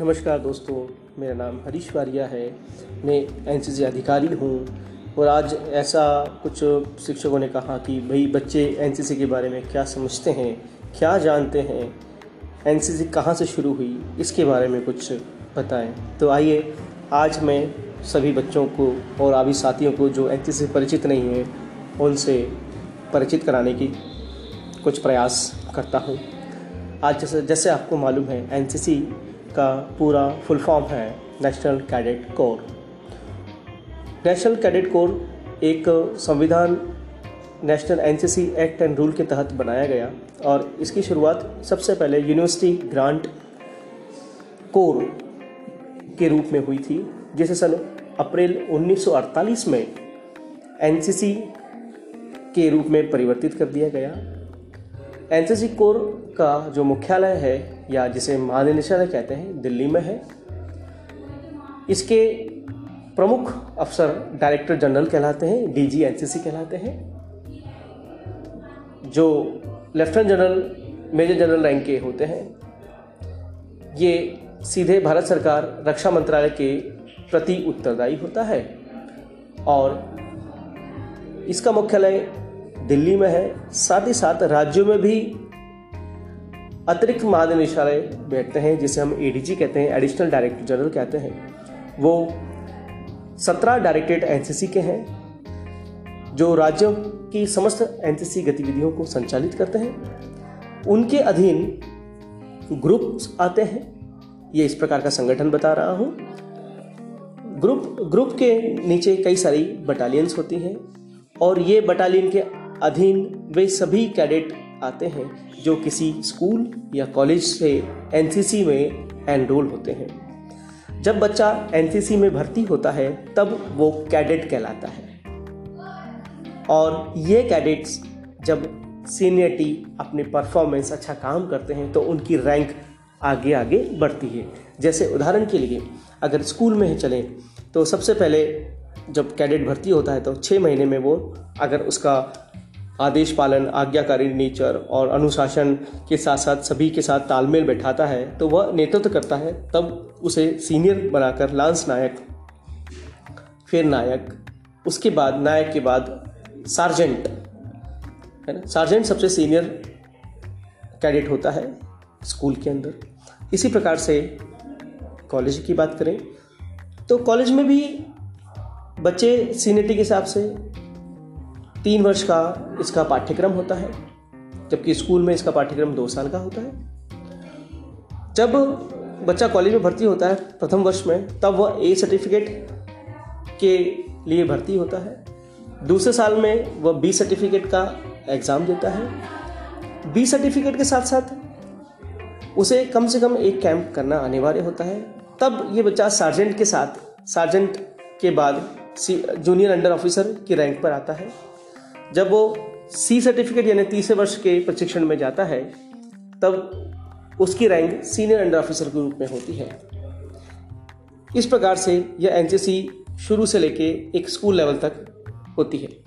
नमस्कार दोस्तों, मेरा नाम हरीश वारिया है। मैं एन अधिकारी हूँ और आज ऐसा कुछ शिक्षकों ने कहा कि भाई, बच्चे एन के बारे में क्या समझते हैं, क्या जानते हैं एन सी कहाँ से शुरू हुई, इसके बारे में कुछ बताएँ। तो आइए, आज मैं सभी बच्चों को और अभी साथियों को जो एन से परिचित नहीं है, उनसे परिचित कराने की कुछ प्रयास करता हूँ। आज जैसे जैसे आपको मालूम है एन का पूरा फुल फॉर्म है national cadet corps. National cadet corps एक संविधान national NCC act and rule के तहत बनाया गया और इसकी शुरुआत सबसे पहले यूनिवर्सिटी ग्रांट कोर के रूप में हुई थी, जिसे सन अप्रैल 1948 में एनसीसी के रूप में परिवर्तित कर दिया गया। एनसीसी कोर का जो मुख्यालय है या जिसे महानिदेशालय कहते हैं, दिल्ली में है। इसके प्रमुख अफसर डायरेक्टर जनरल कहलाते हैं, डीजी एनसीसी कहलाते हैं, जो lieutenant general, major general rank के होते हैं। ये सीधे भारत सरकार रक्षा मंत्रालय के प्रति उत्तरदायी होता है और इसका मुख्यालय दिल्ली में है। साथ ही साथ राज्यों में भी अतिरिक्त महानिदेशालय बैठते हैं, जिसे हम एडीजी कहते हैं एडिशनल डायरेक्टर जनरल कहते हैं। वो सत्रह डायरेक्टरेट एनसीसी के हैं, जो राज्यों की समस्त एनसीसी गतिविधियों को संचालित करते हैं। उनके अधीन ग्रुप्स आते हैं। ये इस प्रकार का संगठन बता रहा हूँ। ग्रुप ग्रुप के नीचे कई सारी बटालियंस होती हैं, और ये बटालियन के अधीन वे सभी कैडेट आते हैं, जो किसी स्कूल या कॉलेज से एनसीसी में एनरोल होते हैं। जब बच्चा एनसीसी में भर्ती होता है, तब वो कैडेट कहलाता है। और ये कैडेट्स जब सीनियरिटी, अपने परफॉर्मेंस अच्छा काम करते हैं तो उनकी रैंक आगे आगे बढ़ती है। जैसे उदाहरण के लिए, अगर स्कूल में चलें तो सबसे पहले जब कैडेट भर्ती होता है तो छः महीने में वो, अगर उसका आदेश पालन, आज्ञाकारी नेचर और अनुशासन के साथ साथ सभी के साथ तालमेल बैठाता है तो वह नेतृत्व करता है, तब उसे सीनियर बनाकर लांस नायक, फिर नायक, उसके बाद, नायक के बाद सार्जेंट, है ना? सार्जेंट सबसे सीनियर कैडेट होता है स्कूल के अंदर। इसी प्रकार से कॉलेज की बात करें तो कॉलेज में भी बच्चे सीनियरिटी के हिसाब से तीन वर्ष का इसका पाठ्यक्रम होता है, जबकि स्कूल में इसका पाठ्यक्रम दो साल का होता है। जब बच्चा कॉलेज में भर्ती होता है, प्रथम वर्ष में, तब वह ए सर्टिफिकेट के लिए भर्ती होता है। दूसरे साल में वह बी सर्टिफिकेट का एग्ज़ाम देता है। बी सर्टिफिकेट के साथ साथ उसे कम से कम एक कैंप करना अनिवार्य होता है। तब ये बच्चा सार्जेंट के साथ सार्जेंट के बाद जूनियर अंडर ऑफिसर की रैंक पर आता है। जब वो सी सर्टिफिकेट यानी तीसरे वर्ष के प्रशिक्षण में जाता है, तब उसकी रैंक सीनियर अंडर ऑफिसर के रूप में होती है। इस प्रकार से यह एनसीसी शुरू से लेके एक स्कूल लेवल तक होती है।